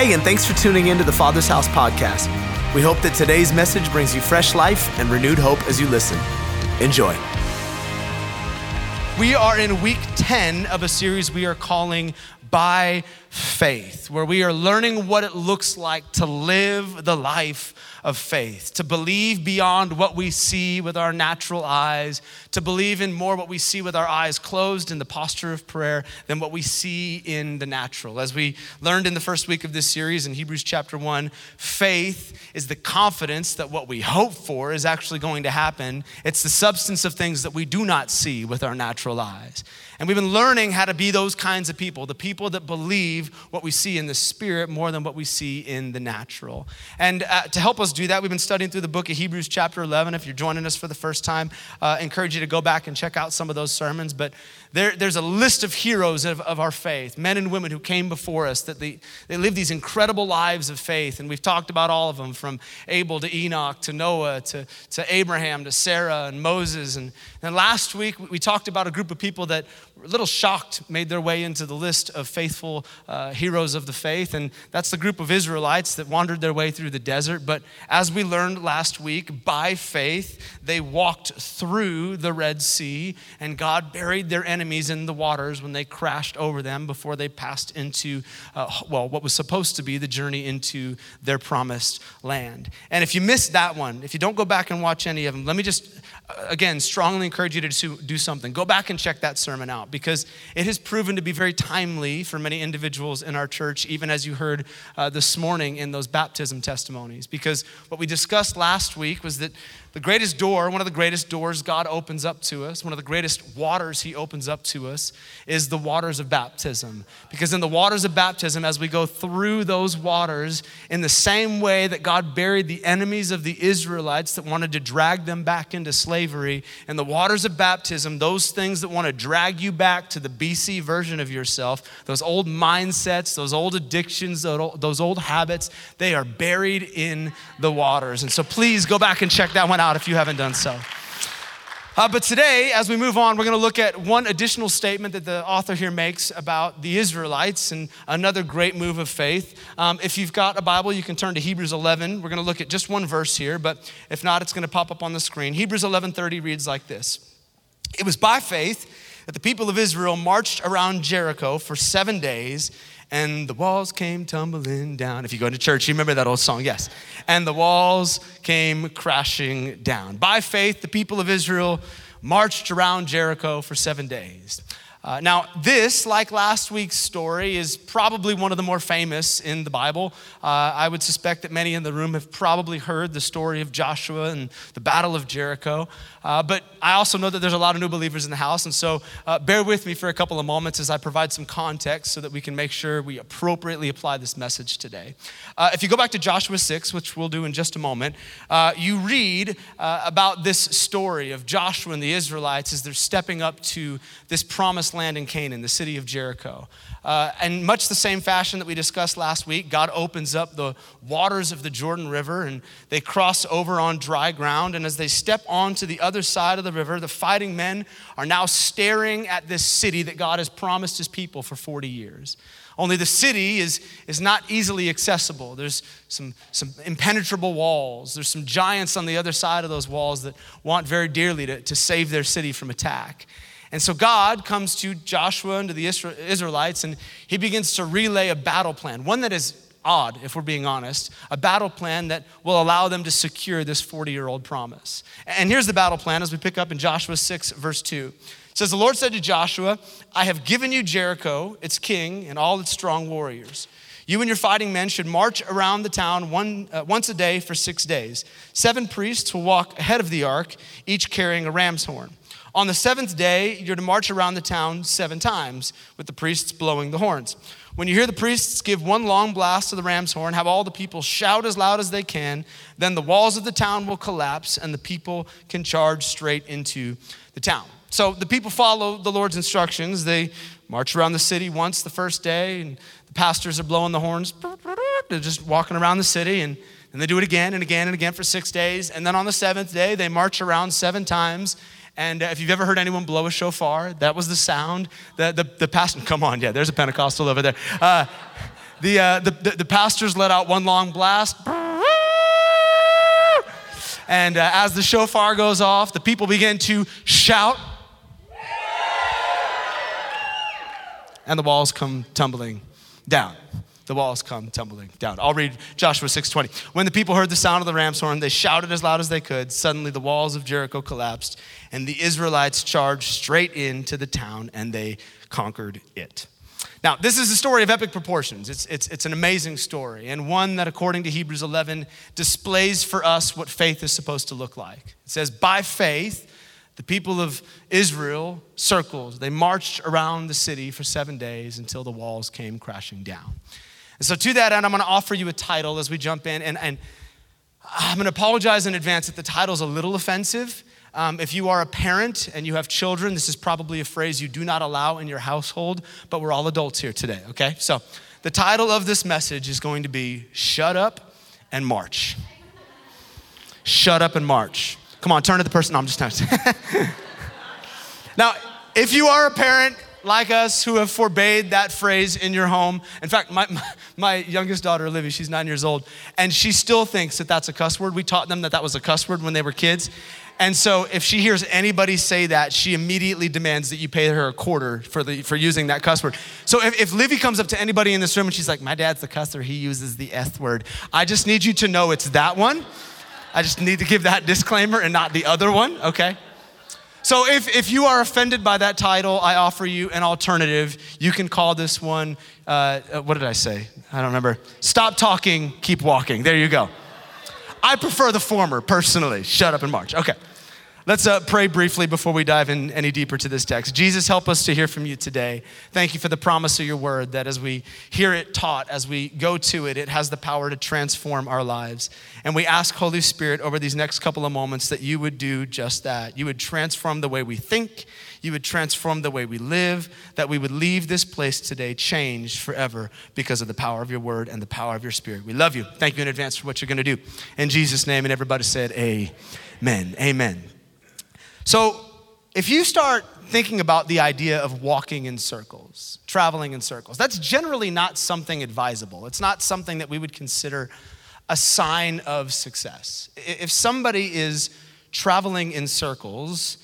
Hey, and thanks for tuning in to the Father's House podcast. We hope that today's message brings you fresh life and renewed hope as you listen. Enjoy. We are in week 10 of a series we are calling By Faith, where we are learning what it looks like to live the life of faith, to believe beyond what we see with our natural eyes, to believe in more what we see with our eyes closed in the posture of prayer than what we see in the natural. As we learned in the first week of this series in Hebrews chapter 1, faith is the confidence that what we hope for is actually going to happen. It's the substance of things that we do not see with our natural eyes. And we've been learning how to be those kinds of people, the people that believe what we see in the spirit more than what we see in the natural. And uh, to help us do that, we've been studying through the book of Hebrews, chapter 11. If you're joining us for the first time, uh, encourage you to go back and check out some of those sermons. But there, there's a list of heroes of, of our faith, men and women who came before us, that they, they lived these incredible lives of faith. And we've talked about all of them from Abel to Enoch to Noah to, to Abraham to Sarah and Moses. And then last week, we talked about a group of people that a little shocked made their way into the list of faithful uh, heroes of the faith. And that's the group of Israelites that wandered their way through the desert. But as we learned last week, by faith, they walked through the Red Sea, and God buried their enemies in the waters when they crashed over them before they passed into, uh, well, what was supposed to be the journey into their promised land. And if you missed that one, if you don't go back and watch any of them, let me just, again, strongly encourage you to do something. Go back and check that sermon out because it has proven to be very timely for many individuals in our church, even as you heard uh, this morning in those baptism testimonies. Because what we discussed last week was that the greatest door, one of the greatest doors God opens up to us, one of the greatest waters He opens up to us, is the waters of baptism. Because in the waters of baptism, as we go through those waters, in the same way that God buried the enemies of the Israelites that wanted to drag them back into slavery, in the waters of baptism, those things that want to drag you back to the BC version of yourself, those old mindsets, those old addictions, those old habits, they are buried in the waters. And so please go back and check that one out if you haven't done so. Uh, but today, as we move on, we're going to look at one additional statement that the author here makes about the Israelites and another great move of faith. Um, if you've got a Bible, you can turn to Hebrews 11. We're going to look at just one verse here, but if not, it's going to pop up on the screen. Hebrews 11:30 reads like this: It was by faith that the people of Israel marched around Jericho for seven days and the walls came tumbling down. If you go into church, you remember that old song, yes. And the walls came crashing down. By faith, the people of Israel marched around Jericho for seven days. Uh, now, this, like last week's story, is probably one of the more famous in the Bible. Uh, I would suspect that many in the room have probably heard the story of Joshua and the Battle of Jericho. Uh, but I also know that there's a lot of new believers in the house, and so uh, bear with me for a couple of moments as I provide some context so that we can make sure we appropriately apply this message today. Uh, if you go back to Joshua 6, which we'll do in just a moment, uh, you read about this story of Joshua and the Israelites as they're stepping up to this promised promised land in Canaan, the city of Jericho. Uh, and much the same fashion that we discussed last week, God opens up the waters of the Jordan River and they cross over on dry ground. And as they step onto the other side of the river, the fighting men are now staring at this city that God has promised his people for 40 years. Only the city is, is not easily accessible. There's some, some impenetrable walls. There's some giants on the other side of those walls that want very dearly to, to save their city from attack. And so God comes to Joshua and to the Israelites, and he begins to relay a battle plan, one that is odd, if we're being honest, a battle plan that will allow them to secure this 40 year old promise. And here's the battle plan as we pick up in Joshua 6, verse 2. It says, The Lord said to Joshua, I have given you Jericho, its king, and all its strong warriors. You and your fighting men should march around the town one, uh, once a day for six days. Seven priests will walk ahead of the ark, each carrying a ram's horn. On the seventh day, you're to march around the town seven times with the priests blowing the horns. When you hear the priests give one long blast of the ram's horn, have all the people shout as loud as they can, then the walls of the town will collapse and the people can charge straight into the town. So the people follow the Lord's instructions. They march around the city once the first day, and the pastors are blowing the horns. They're just walking around the city, and, and they do it again and again and again for six days. And then on the seventh day, they march around seven times and uh, if you've ever heard anyone blow a shofar, that was the sound that the, the pastor, come on, yeah, there's a Pentecostal over there. Uh, the, uh, the, the, the pastors let out one long blast. And uh, as the shofar goes off, the people begin to shout. And the walls come tumbling down. The walls come tumbling down. I'll read Joshua 6:20. When the people heard the sound of the ram's horn, they shouted as loud as they could. Suddenly the walls of Jericho collapsed, and the Israelites charged straight into the town and they conquered it. Now, this is a story of epic proportions. It's, it's, it's an amazing story, and one that, according to Hebrews 11, displays for us what faith is supposed to look like. It says, By faith, the people of Israel circled. They marched around the city for seven days until the walls came crashing down. And so, to that end, I'm going to offer you a title as we jump in. And, and I'm going to apologize in advance that the title's a little offensive. Um, if you are a parent and you have children, this is probably a phrase you do not allow in your household, but we're all adults here today, okay? So the title of this message is going to be Shut Up and March. Shut Up and March. Come on, turn to the person. No, I'm just now, if you are a parent like us who have forbade that phrase in your home, in fact, my, my, my youngest daughter, Olivia, she's nine years old, and she still thinks that that's a cuss word. We taught them that that was a cuss word when they were kids. And so if she hears anybody say that, she immediately demands that you pay her a quarter for, the, for using that cuss word. So if, if Livy comes up to anybody in this room and she's like, my dad's the cusser, he uses the S word, I just need you to know it's that one. I just need to give that disclaimer and not the other one, okay? So if, if you are offended by that title, I offer you an alternative. You can call this one, uh, uh what did I say? I don't remember. Stop talking, keep walking. There you go. I prefer the former personally. Shut up and march. Okay. Let's uh, pray briefly before we dive in any deeper to this text. Jesus, help us to hear from you today. Thank you for the promise of your word that as we hear it taught, as we go to it, it has the power to transform our lives. And we ask, Holy Spirit, over these next couple of moments, that you would do just that. You would transform the way we think, you would transform the way we live, that we would leave this place today changed forever because of the power of your word and the power of your spirit. We love you. Thank you in advance for what you're going to do. In Jesus' name, and everybody said, Amen. Amen. So, if you start thinking about the idea of walking in circles, traveling in circles, that's generally not something advisable. It's not something that we would consider a sign of success. If somebody is traveling in circles,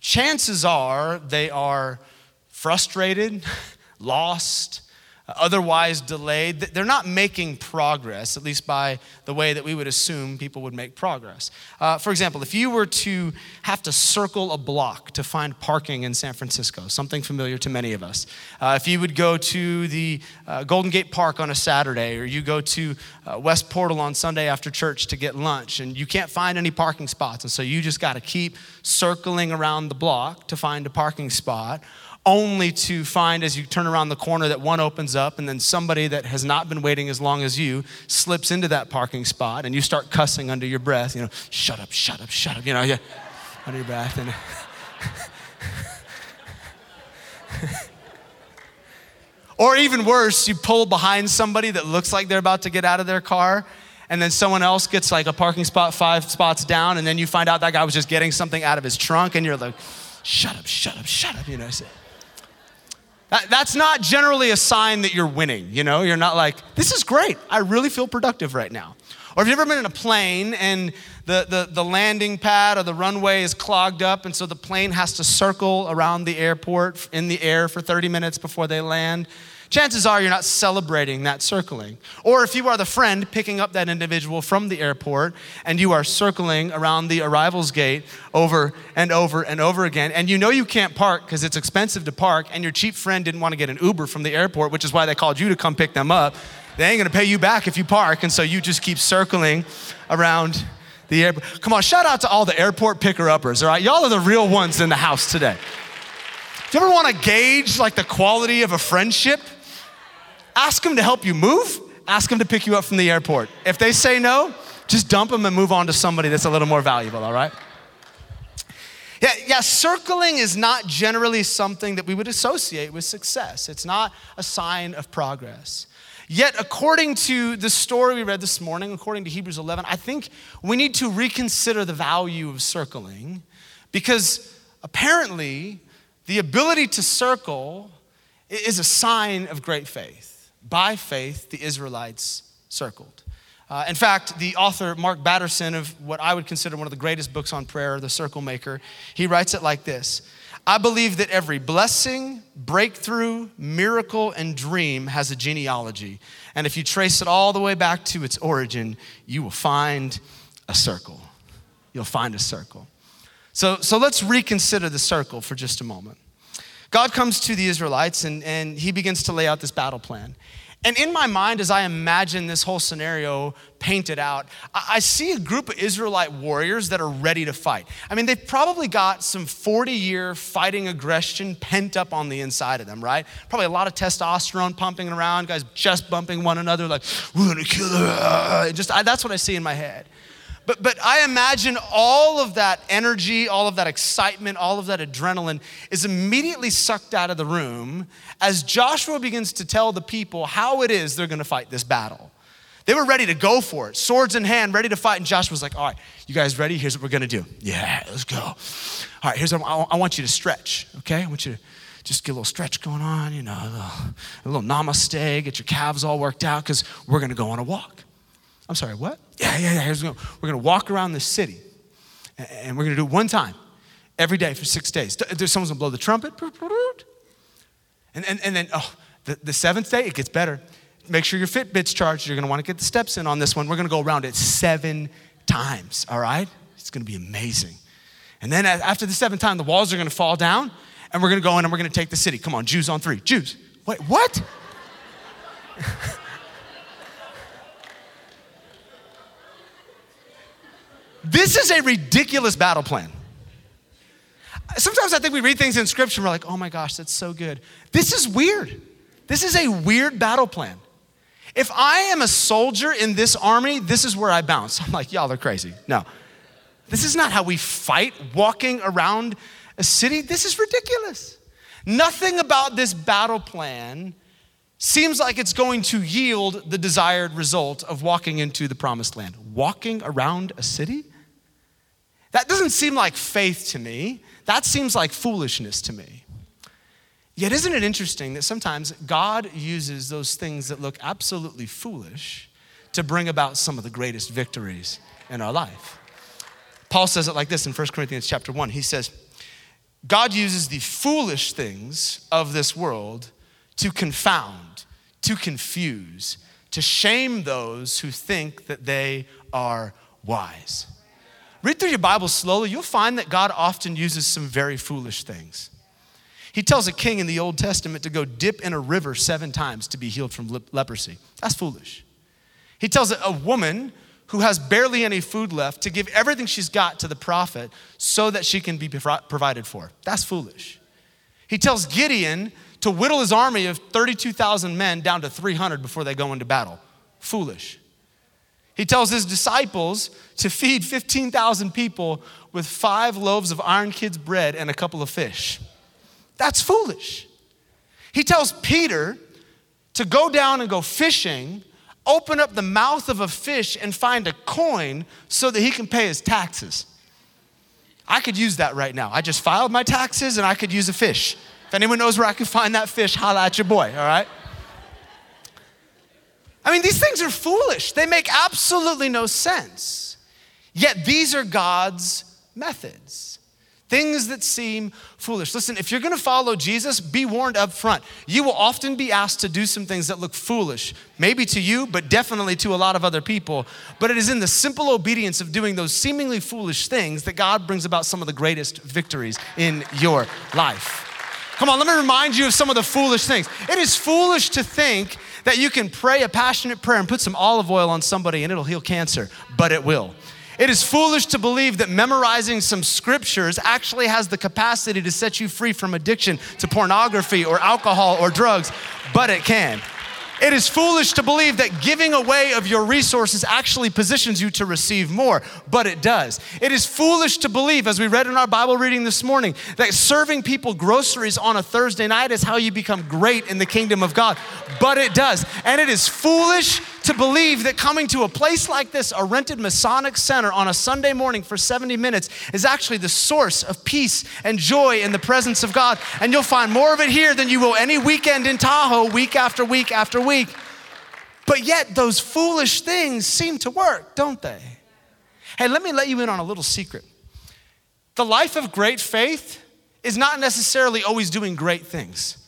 chances are they are frustrated, lost, otherwise delayed. They're not making progress, at least by the way that we would assume people would make progress. Uh, for example, if you were to have to circle a block to find parking in San Francisco, something familiar to many of us, uh, if you would go to the uh, Golden Gate Park on a Saturday, or you go to uh, West Portal on Sunday after church to get lunch, and you can't find any parking spots, and so you just got to keep circling around the block to find a parking spot only to find as you turn around the corner that one opens up and then somebody that has not been waiting as long as you slips into that parking spot and you start cussing under your breath, you know, shut up, shut up, shut up, you know, yeah, under your breath. And or even worse, you pull behind somebody that looks like they're about to get out of their car and then someone else gets like a parking spot five spots down and then you find out that guy was just getting something out of his trunk and you're like, shut up, shut up, shut up, you know. That's not generally a sign that you're winning, you know? You're not like, this is great. I really feel productive right now. Or have you ever been in a plane and the, the, the landing pad or the runway is clogged up, and so the plane has to circle around the airport in the air for 30 minutes before they land? Chances are you're not celebrating that circling. Or if you are the friend picking up that individual from the airport and you are circling around the arrivals gate over and over and over again, and you know you can't park because it's expensive to park, and your cheap friend didn't want to get an Uber from the airport, which is why they called you to come pick them up, they ain't gonna pay you back if you park, and so you just keep circling around the airport. Come on, shout out to all the airport picker uppers, all right? Y'all are the real ones in the house today. Do you ever want to gauge like the quality of a friendship? Ask them to help you move, ask them to pick you up from the airport. If they say no, just dump them and move on to somebody that's a little more valuable, all right? Yeah, yeah, circling is not generally something that we would associate with success. It's not a sign of progress. Yet, according to the story we read this morning, according to Hebrews 11, I think we need to reconsider the value of circling because apparently the ability to circle is a sign of great faith. by faith, the Israelites circled. Uh, in fact, the author, Mark Batterson, of what I would consider one of the greatest books on prayer, The Circle Maker, he writes it like this I believe that every blessing, breakthrough, miracle, and dream has a genealogy. And if you trace it all the way back to its origin, you will find a circle. You'll find a circle. So, so let's reconsider the circle for just a moment. God comes to the Israelites and, and he begins to lay out this battle plan. And in my mind, as I imagine this whole scenario painted out, I see a group of Israelite warriors that are ready to fight. I mean, they've probably got some 40 year fighting aggression pent up on the inside of them, right? Probably a lot of testosterone pumping around, guys just bumping one another, like, we're gonna kill her. Just, I, that's what I see in my head. But, but I imagine all of that energy, all of that excitement, all of that adrenaline is immediately sucked out of the room as Joshua begins to tell the people how it is they're gonna fight this battle. They were ready to go for it, swords in hand, ready to fight. And Joshua's like, All right, you guys ready? Here's what we're gonna do. Yeah, let's go. All right, here's what I want you to stretch, okay? I want you to just get a little stretch going on, you know, a little, a little namaste, get your calves all worked out, because we're gonna go on a walk. I'm sorry, what? Yeah, yeah, yeah. We're going to walk around the city and we're going to do it one time every day for six days. There's someone's going to blow the trumpet. And, and, and then, oh, the, the seventh day, it gets better. Make sure your Fitbit's charged. You're going to want to get the steps in on this one. We're going to go around it seven times, all right? It's going to be amazing. And then after the seventh time, the walls are going to fall down and we're going to go in and we're going to take the city. Come on, Jews on three. Jews. Wait, what? This is a ridiculous battle plan. Sometimes I think we read things in scripture and we're like, oh my gosh, that's so good. This is weird. This is a weird battle plan. If I am a soldier in this army, this is where I bounce. I'm like, y'all are crazy. No. This is not how we fight walking around a city. This is ridiculous. Nothing about this battle plan seems like it's going to yield the desired result of walking into the promised land. Walking around a city? That doesn't seem like faith to me. That seems like foolishness to me. Yet, isn't it interesting that sometimes God uses those things that look absolutely foolish to bring about some of the greatest victories in our life? Paul says it like this in 1 Corinthians chapter 1. He says, God uses the foolish things of this world to confound, to confuse, to shame those who think that they are wise. Read through your Bible slowly, you'll find that God often uses some very foolish things. He tells a king in the Old Testament to go dip in a river seven times to be healed from leprosy. That's foolish. He tells a woman who has barely any food left to give everything she's got to the prophet so that she can be provided for. That's foolish. He tells Gideon to whittle his army of 32,000 men down to 300 before they go into battle. Foolish. He tells his disciples to feed 15,000 people with five loaves of iron kids bread and a couple of fish. That's foolish. He tells Peter to go down and go fishing, open up the mouth of a fish and find a coin so that he can pay his taxes. I could use that right now. I just filed my taxes and I could use a fish. If anyone knows where I can find that fish, holla at your boy, all right? I mean, these things are foolish. They make absolutely no sense. Yet these are God's methods. Things that seem foolish. Listen, if you're gonna follow Jesus, be warned up front. You will often be asked to do some things that look foolish, maybe to you, but definitely to a lot of other people. But it is in the simple obedience of doing those seemingly foolish things that God brings about some of the greatest victories in your life. Come on, let me remind you of some of the foolish things. It is foolish to think that you can pray a passionate prayer and put some olive oil on somebody and it'll heal cancer, but it will. It is foolish to believe that memorizing some scriptures actually has the capacity to set you free from addiction to pornography or alcohol or drugs, but it can. It is foolish to believe that giving away of your resources actually positions you to receive more, but it does. It is foolish to believe, as we read in our Bible reading this morning, that serving people groceries on a Thursday night is how you become great in the kingdom of God, but it does. And it is foolish to believe that coming to a place like this, a rented Masonic center on a Sunday morning for 70 minutes, is actually the source of peace and joy in the presence of God. And you'll find more of it here than you will any weekend in Tahoe, week after week after week. But yet, those foolish things seem to work, don't they? Hey, let me let you in on a little secret. The life of great faith is not necessarily always doing great things.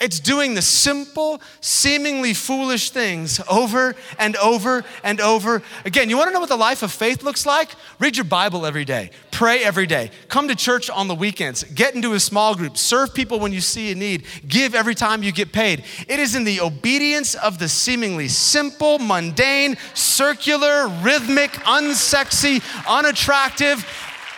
It's doing the simple, seemingly foolish things over and over and over again. You want to know what the life of faith looks like? Read your Bible every day, pray every day, come to church on the weekends, get into a small group, serve people when you see a need, give every time you get paid. It is in the obedience of the seemingly simple, mundane, circular, rhythmic, unsexy, unattractive,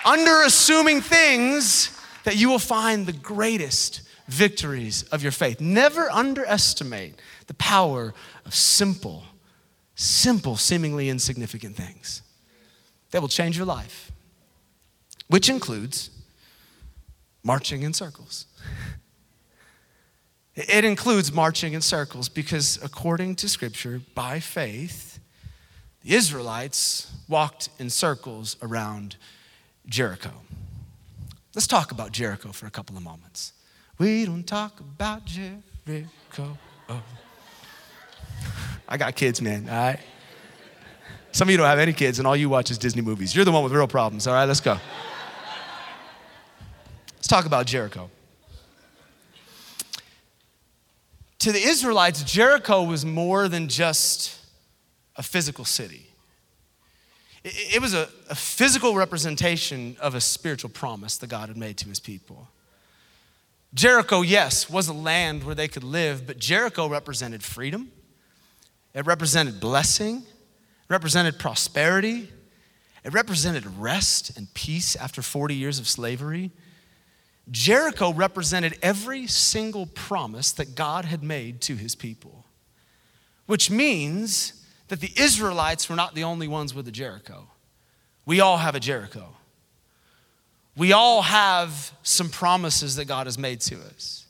underassuming things that you will find the greatest victories of your faith. Never underestimate the power of simple, simple, seemingly insignificant things that will change your life, which includes marching in circles. It includes marching in circles because, according to Scripture, by faith, the Israelites walked in circles around Jericho. Let's talk about Jericho for a couple of moments. We don't talk about Jericho. Oh. I got kids, man, all right? Some of you don't have any kids, and all you watch is Disney movies. You're the one with real problems, all right? Let's go. Let's talk about Jericho. To the Israelites, Jericho was more than just a physical city. It was a, a, physical representation of a spiritual promise that God had made to his people. Jericho, yes, was a land where they could live, but Jericho represented freedom, it represented blessing, it represented prosperity, it represented rest and peace after 40 years of slavery. Jericho represented every single promise that God had made to his people, which means that the Israelites were not the only ones with a Jericho. We all have a Jericho. We all have some promises that God has made to us.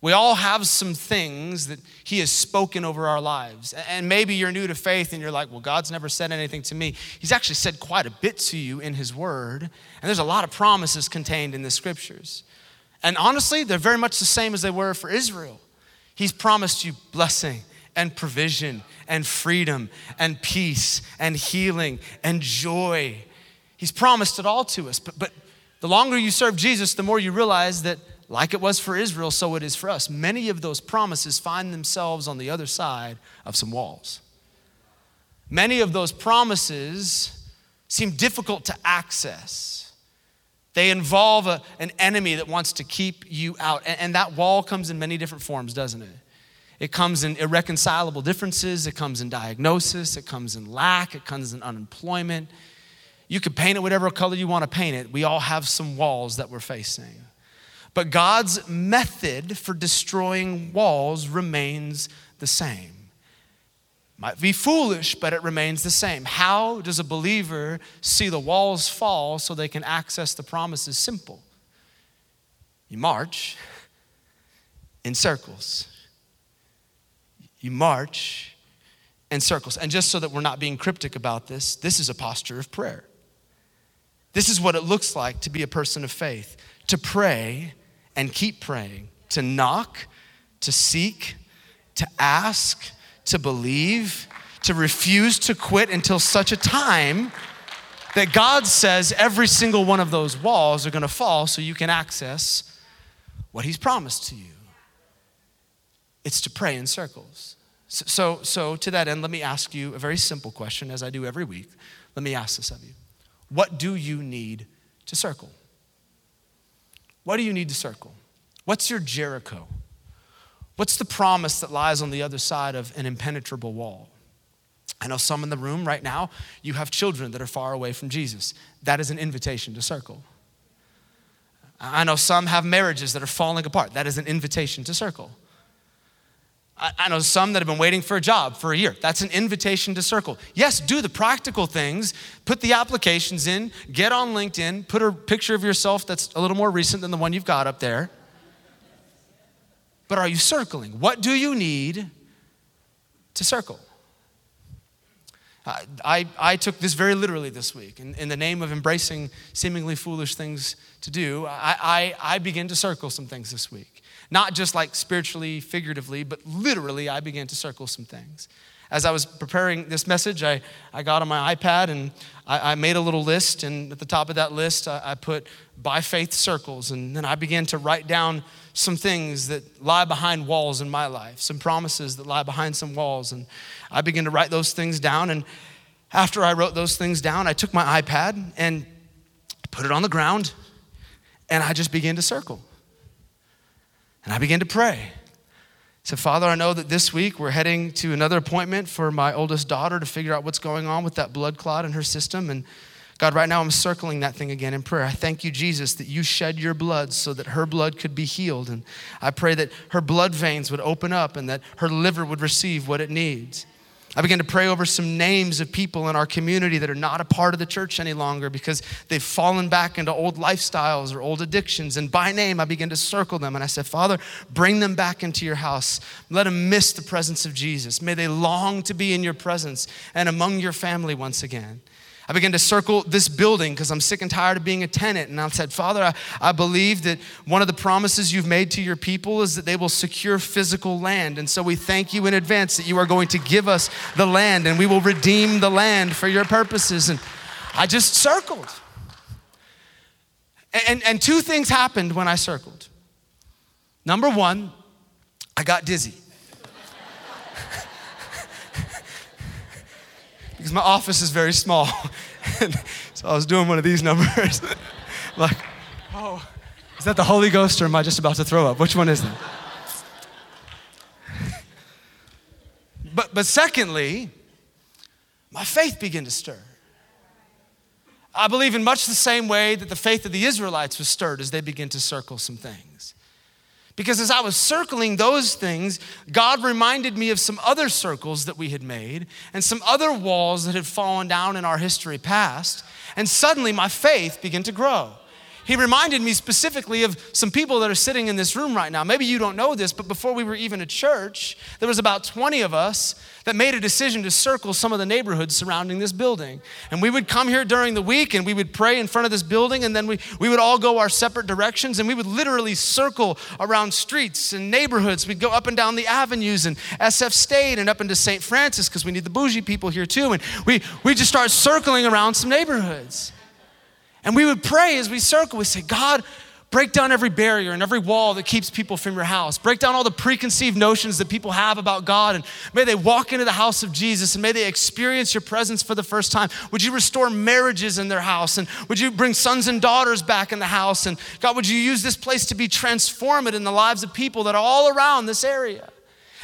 We all have some things that He has spoken over our lives. And maybe you're new to faith and you're like, well, God's never said anything to me. He's actually said quite a bit to you in His Word. And there's a lot of promises contained in the Scriptures. And honestly, they're very much the same as they were for Israel. He's promised you blessing and provision and freedom and peace and healing and joy. He's promised it all to us. But, but the longer you serve Jesus, the more you realize that, like it was for Israel, so it is for us. Many of those promises find themselves on the other side of some walls. Many of those promises seem difficult to access. They involve a, an enemy that wants to keep you out. And, and that wall comes in many different forms, doesn't it? It comes in irreconcilable differences, it comes in diagnosis, it comes in lack, it comes in unemployment, you can paint it whatever color you want to paint it. We all have some walls that we're facing. But God's method for destroying walls remains the same. Might be foolish, but it remains the same. How does a believer see the walls fall so they can access the promises? Simple. You march in circles. You march in circles. And just so that we're not being cryptic about this, this is a posture of prayer. This is what it looks like to be a person of faith to pray and keep praying, to knock, to seek, to ask, to believe, to refuse to quit until such a time that God says every single one of those walls are going to fall so you can access what He's promised to you. It's to pray in circles. So, so, so, to that end, let me ask you a very simple question, as I do every week. Let me ask this of you what do you need to circle? What do you need to circle? What's your Jericho? What's the promise that lies on the other side of an impenetrable wall? I know some in the room right now, you have children that are far away from Jesus. That is an invitation to circle. I know some have marriages that are falling apart. That is an invitation to circle. I know some that have been waiting for a job for a year. That's an invitation to circle. Yes, do the practical things, put the applications in, get on LinkedIn, put a picture of yourself that's a little more recent than the one you've got up there. But are you circling? What do you need to circle? I, I took this very literally this week. In, in the name of embracing seemingly foolish things to do, I, I, I began to circle some things this week. Not just like spiritually, figuratively, but literally, I began to circle some things. As I was preparing this message, I, I got on my iPad and I, I made a little list. And at the top of that list, I, I put by faith circles. And then I began to write down some things that lie behind walls in my life, some promises that lie behind some walls. And I began to write those things down. And after I wrote those things down, I took my iPad and put it on the ground and I just began to circle. And I began to pray I said, Father, I know that this week we're heading to another appointment for my oldest daughter to figure out what's going on with that blood clot in her system. And God, right now I'm circling that thing again in prayer. I thank you, Jesus, that you shed your blood so that her blood could be healed. And I pray that her blood veins would open up and that her liver would receive what it needs. I began to pray over some names of people in our community that are not a part of the church any longer because they've fallen back into old lifestyles or old addictions. And by name, I began to circle them. And I said, Father, bring them back into your house. Let them miss the presence of Jesus. May they long to be in your presence and among your family once again. I began to circle this building because I'm sick and tired of being a tenant. And I said, Father, I, I believe that one of the promises you've made to your people is that they will secure physical land. And so we thank you in advance that you are going to give us the land and we will redeem the land for your purposes. And I just circled. And, and two things happened when I circled. Number one, I got dizzy. Because my office is very small. so I was doing one of these numbers. like, oh, is that the Holy Ghost or am I just about to throw up? Which one is that? but, but secondly, my faith began to stir. I believe in much the same way that the faith of the Israelites was stirred as they began to circle some things. Because as I was circling those things, God reminded me of some other circles that we had made and some other walls that had fallen down in our history past. And suddenly my faith began to grow he reminded me specifically of some people that are sitting in this room right now. Maybe you don't know this, but before we were even a church, there was about 20 of us that made a decision to circle some of the neighborhoods surrounding this building. And we would come here during the week and we would pray in front of this building, and then we, we would all go our separate directions and we would literally circle around streets and neighborhoods. We'd go up and down the avenues and SF State and up into St. Francis because we need the bougie people here too. And we, we just start circling around some neighborhoods. And we would pray as we circle, we say, God, break down every barrier and every wall that keeps people from your house. Break down all the preconceived notions that people have about God. And may they walk into the house of Jesus and may they experience your presence for the first time. Would you restore marriages in their house? And would you bring sons and daughters back in the house? And God, would you use this place to be transformative in the lives of people that are all around this area?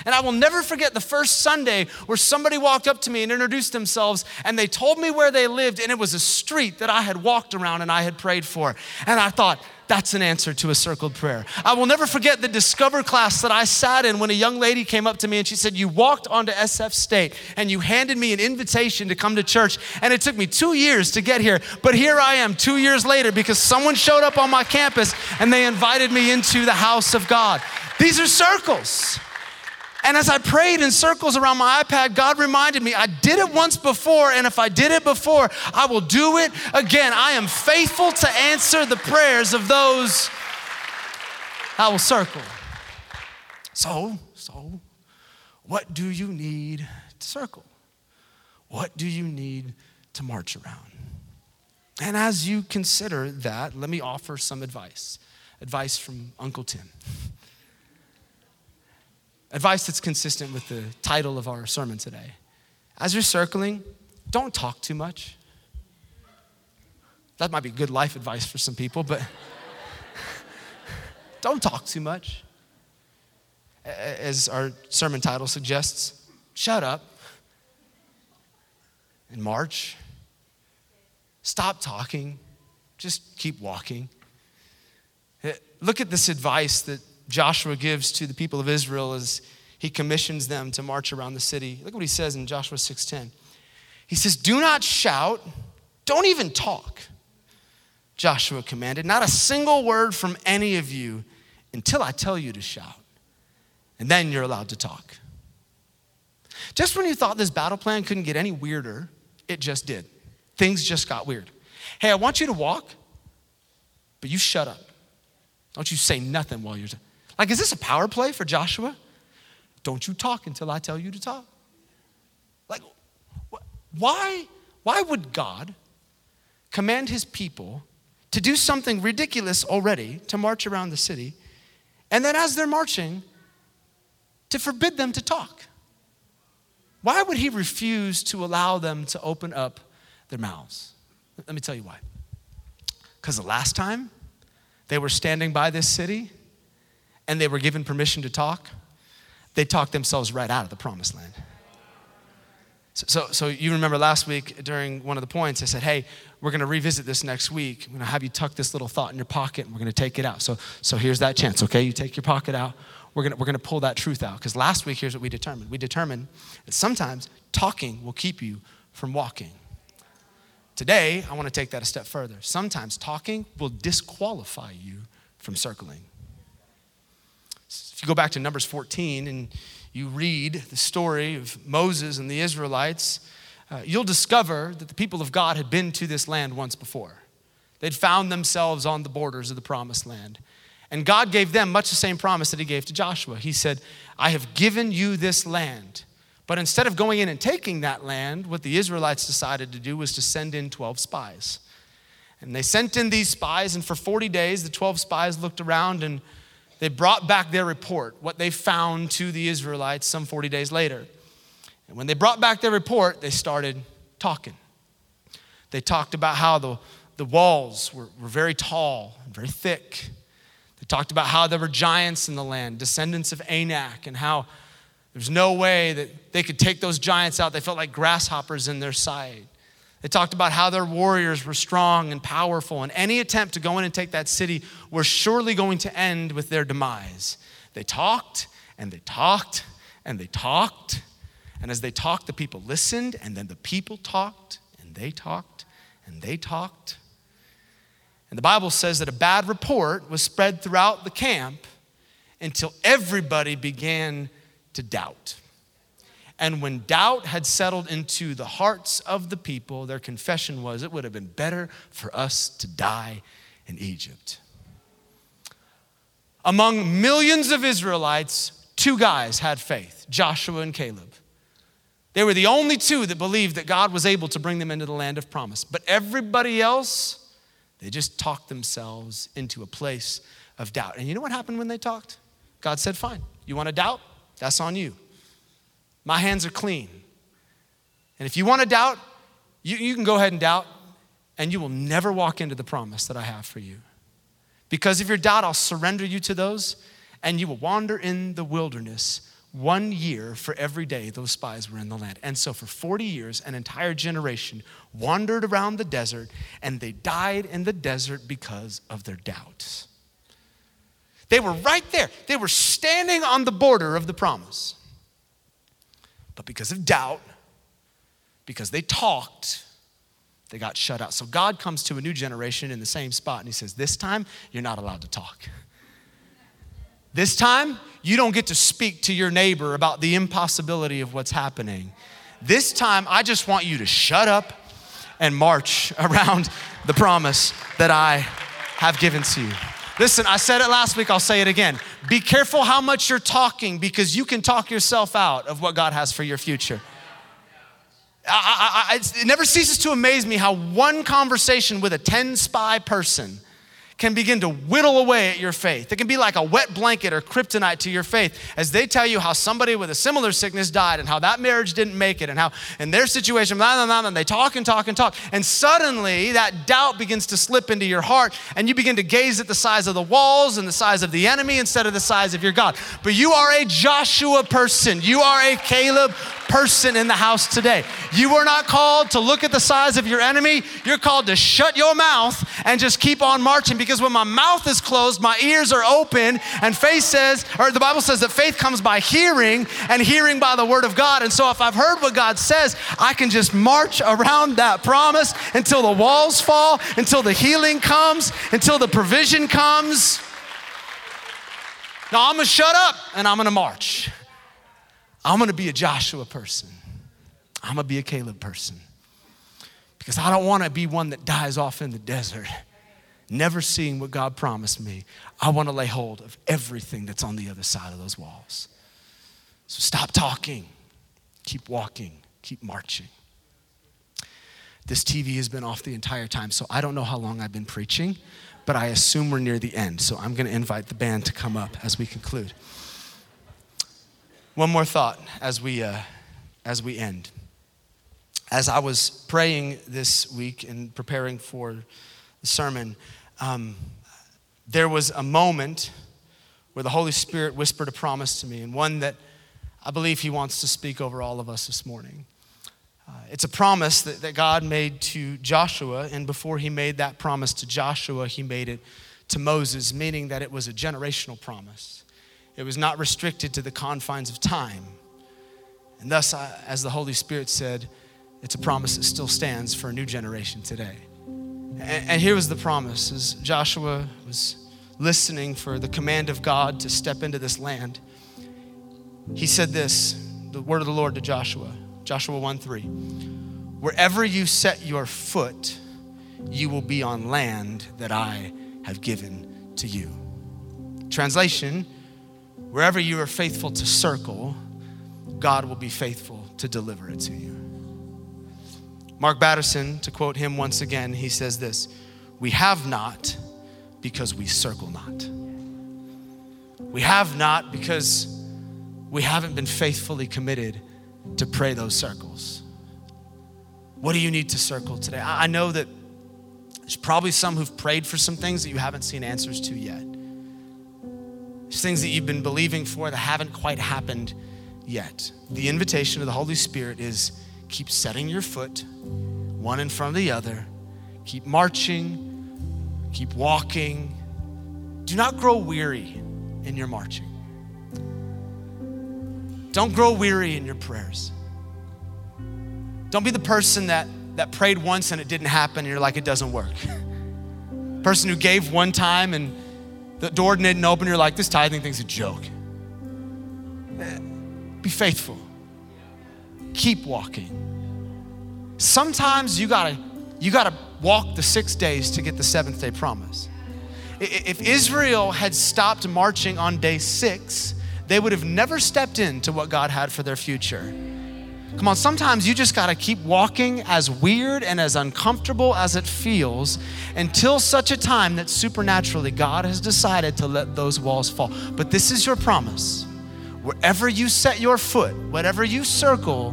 And I will never forget the first Sunday where somebody walked up to me and introduced themselves and they told me where they lived, and it was a street that I had walked around and I had prayed for. And I thought, that's an answer to a circled prayer. I will never forget the Discover class that I sat in when a young lady came up to me and she said, You walked onto SF State and you handed me an invitation to come to church. And it took me two years to get here. But here I am two years later because someone showed up on my campus and they invited me into the house of God. These are circles. And as I prayed in circles around my iPad, God reminded me I did it once before, and if I did it before, I will do it again. I am faithful to answer the prayers of those I will circle. So, so, what do you need to circle? What do you need to march around? And as you consider that, let me offer some advice advice from Uncle Tim. Advice that's consistent with the title of our sermon today. As you're circling, don't talk too much. That might be good life advice for some people, but don't talk too much. As our sermon title suggests, shut up and march. Stop talking, just keep walking. Look at this advice that Joshua gives to the people of Israel as he commissions them to march around the city. Look what he says in Joshua 6:10. He says, "Do not shout, don't even talk." Joshua commanded, "Not a single word from any of you until I tell you to shout. And then you're allowed to talk." Just when you thought this battle plan couldn't get any weirder, it just did. Things just got weird. Hey, I want you to walk, but you shut up. Don't you say nothing while you're. Like, is this a power play for Joshua? Don't you talk until I tell you to talk. Like, why, why would God command his people to do something ridiculous already, to march around the city, and then as they're marching, to forbid them to talk? Why would he refuse to allow them to open up their mouths? Let me tell you why. Because the last time they were standing by this city and they were given permission to talk, they talked themselves right out of the promised land. So, so, so, you remember last week during one of the points, I said, hey, we're going to revisit this next week. I'm going to have you tuck this little thought in your pocket and we're going to take it out. So, so here's that chance, okay? You take your pocket out. We're going we're to pull that truth out. Because last week, here's what we determined. We determined that sometimes talking will keep you from walking. Today, I want to take that a step further. Sometimes talking will disqualify you from circling. If you go back to Numbers 14 and you read the story of Moses and the Israelites, uh, you'll discover that the people of God had been to this land once before. They'd found themselves on the borders of the promised land. And God gave them much the same promise that He gave to Joshua. He said, I have given you this land. But instead of going in and taking that land, what the Israelites decided to do was to send in 12 spies. And they sent in these spies, and for 40 days, the 12 spies looked around and they brought back their report, what they found to the Israelites some 40 days later. And when they brought back their report, they started talking. They talked about how the, the walls were, were very tall and very thick. They talked about how there were giants in the land, descendants of Anak, and how there's no way that they could take those giants out. They felt like grasshoppers in their sight. They talked about how their warriors were strong and powerful, and any attempt to go in and take that city was surely going to end with their demise. They talked and they talked and they talked. And as they talked, the people listened, and then the people talked and they talked and they talked. And the Bible says that a bad report was spread throughout the camp until everybody began to doubt. And when doubt had settled into the hearts of the people, their confession was, It would have been better for us to die in Egypt. Among millions of Israelites, two guys had faith Joshua and Caleb. They were the only two that believed that God was able to bring them into the land of promise. But everybody else, they just talked themselves into a place of doubt. And you know what happened when they talked? God said, Fine, you want to doubt? That's on you. My hands are clean. And if you want to doubt, you, you can go ahead and doubt, and you will never walk into the promise that I have for you. Because of your doubt, I'll surrender you to those, and you will wander in the wilderness one year for every day those spies were in the land. And so for 40 years, an entire generation wandered around the desert, and they died in the desert because of their doubts. They were right there, they were standing on the border of the promise. But because of doubt, because they talked, they got shut out. So God comes to a new generation in the same spot and he says, This time, you're not allowed to talk. This time, you don't get to speak to your neighbor about the impossibility of what's happening. This time, I just want you to shut up and march around the promise that I have given to you. Listen, I said it last week, I'll say it again. Be careful how much you're talking because you can talk yourself out of what God has for your future. I, I, I, it never ceases to amaze me how one conversation with a 10 spy person can begin to whittle away at your faith. It can be like a wet blanket or kryptonite to your faith as they tell you how somebody with a similar sickness died and how that marriage didn't make it and how in their situation, blah, blah, blah, and they talk and talk and talk. And suddenly that doubt begins to slip into your heart and you begin to gaze at the size of the walls and the size of the enemy instead of the size of your God. But you are a Joshua person, you are a Caleb person in the house today. You are not called to look at the size of your enemy. You're called to shut your mouth and just keep on marching because when my mouth is closed, my ears are open. And faith says, or the Bible says that faith comes by hearing and hearing by the word of God. And so if I've heard what God says, I can just march around that promise until the walls fall, until the healing comes, until the provision comes. Now I'm gonna shut up and I'm gonna march. I'm gonna be a Joshua person. I'm gonna be a Caleb person. Because I don't wanna be one that dies off in the desert, never seeing what God promised me. I wanna lay hold of everything that's on the other side of those walls. So stop talking, keep walking, keep marching. This TV has been off the entire time, so I don't know how long I've been preaching, but I assume we're near the end. So I'm going to invite the band to come up as we conclude. One more thought as we, uh, as we end. As I was praying this week and preparing for the sermon, um, there was a moment where the Holy Spirit whispered a promise to me, and one that I believe He wants to speak over all of us this morning. Uh, it's a promise that, that God made to Joshua, and before He made that promise to Joshua, He made it to Moses, meaning that it was a generational promise. It was not restricted to the confines of time. And thus, as the Holy Spirit said, it's a promise that still stands for a new generation today. And, here was the promise as Joshua was listening for the command of God to step into this land. He said this the word of the Lord to Joshua, Joshua 1 3. Wherever you set your foot, you will be on land that I have given to you. Translation Wherever you are faithful to circle, God will be faithful to deliver it to you. Mark Batterson, to quote him once again, he says this We have not because we circle not. We have not because we haven't been faithfully committed to pray those circles. What do you need to circle today? I know that there's probably some who've prayed for some things that you haven't seen answers to yet. There's things that you've been believing for that haven't quite happened yet. The invitation of the Holy Spirit is keep setting your foot one in front of the other, keep marching, keep walking. Do not grow weary in your marching. Don't grow weary in your prayers. Don't be the person that, that prayed once and it didn't happen and you're like, it doesn't work. person who gave one time and the door didn't open, you're like, this tithing thing's a joke. Eh, be faithful. Keep walking. Sometimes you gotta, you gotta walk the six days to get the seventh day promise. If Israel had stopped marching on day six, they would have never stepped into what God had for their future. Come on, sometimes you just got to keep walking as weird and as uncomfortable as it feels until such a time that supernaturally God has decided to let those walls fall. But this is your promise. Wherever you set your foot, whatever you circle,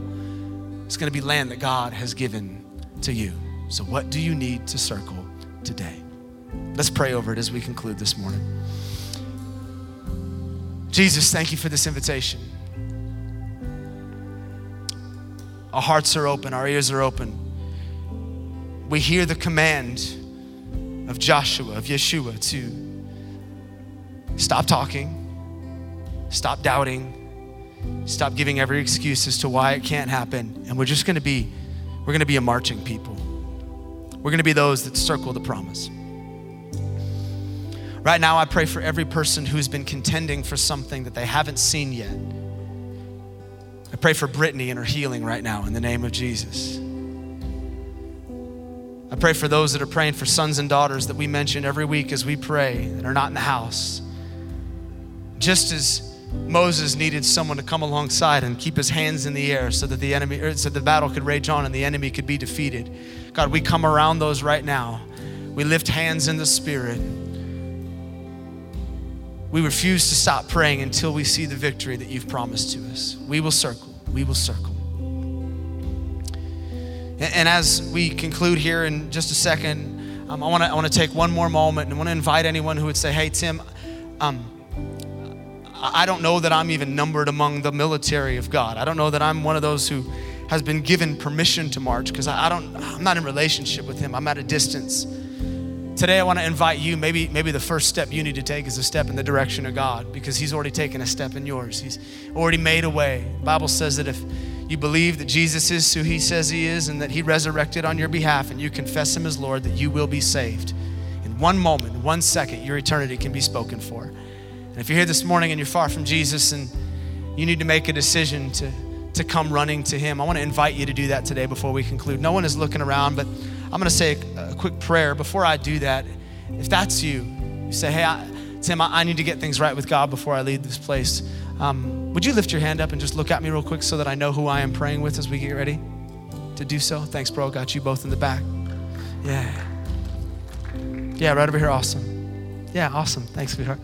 it's going to be land that God has given to you. So, what do you need to circle today? Let's pray over it as we conclude this morning. Jesus, thank you for this invitation. Our hearts are open, our ears are open. We hear the command of Joshua, of Yeshua, to stop talking, stop doubting, stop giving every excuse as to why it can't happen. And we're just gonna be, we're gonna be a marching people. We're gonna be those that circle the promise. Right now, I pray for every person who's been contending for something that they haven't seen yet. I pray for Brittany and her healing right now in the name of Jesus. I pray for those that are praying for sons and daughters that we mention every week as we pray that are not in the house. Just as Moses needed someone to come alongside and keep his hands in the air so that the enemy or so the battle could rage on and the enemy could be defeated. God, we come around those right now. We lift hands in the spirit. We refuse to stop praying until we see the victory that you've promised to us. We will circle. We will circle. And, as we conclude here in just a second, um, I want to I want to take one more moment and want to invite anyone who would say, "Hey, Tim, um, I don't know that I'm even numbered among the military of God. I don't know that I'm one of those who has been given permission to march because I, don't. I'm not in relationship with Him. I'm at a distance." Today, I want to invite you. Maybe, maybe the first step you need to take is a step in the direction of God because He's already taken a step in yours. He's already made a way. The Bible says that if you believe that Jesus is who He says He is and that He resurrected on your behalf and you confess Him as Lord, that you will be saved. In one moment, one second, your eternity can be spoken for. And if you're here this morning and you're far from Jesus and you need to make a decision to, to come running to Him, I want to invite you to do that today before we conclude. No one is looking around, but I'm going to say a, a quick prayer. Before I do that, if that's you, you say, Hey, I, Tim, I, I need to get things right with God before I leave this place. Um, would you lift your hand up and just look at me real quick so that I know who I am praying with as we get ready to do so? Thanks, bro. Got you both in the back. Yeah. Yeah, right over here. Awesome. Yeah, awesome. Thanks, sweetheart.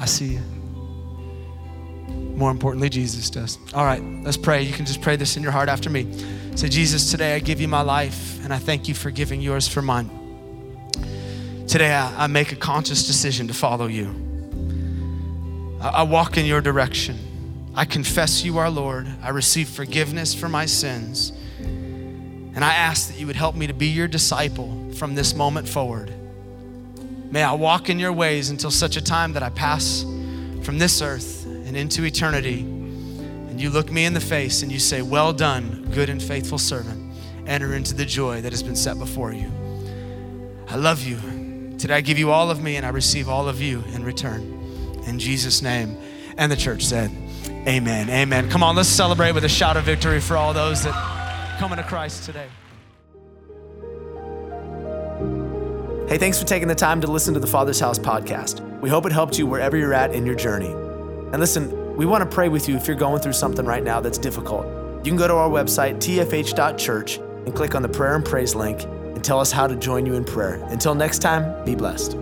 I see you. More importantly, Jesus does. All right, let's pray. You can just pray this in your heart after me. Say, Jesus, today I give you my life, and I thank you for giving yours for mine. Today I, I make a conscious decision to follow you. I, I walk in your direction. I confess you are Lord. I receive forgiveness for my sins. And I ask that you would help me to be your disciple from this moment forward. May I walk in your ways until such a time that I pass from this earth and into eternity. And you look me in the face and you say, Well done, good and faithful servant. Enter into the joy that has been set before you. I love you. Today I give you all of me and I receive all of you in return. In Jesus' name. And the church said, Amen. Amen. Come on, let's celebrate with a shout of victory for all those that come into Christ today. Hey, thanks for taking the time to listen to the Father's House podcast. We hope it helped you wherever you're at in your journey. And listen, we want to pray with you if you're going through something right now that's difficult. You can go to our website, tfh.church, and click on the prayer and praise link and tell us how to join you in prayer. Until next time, be blessed.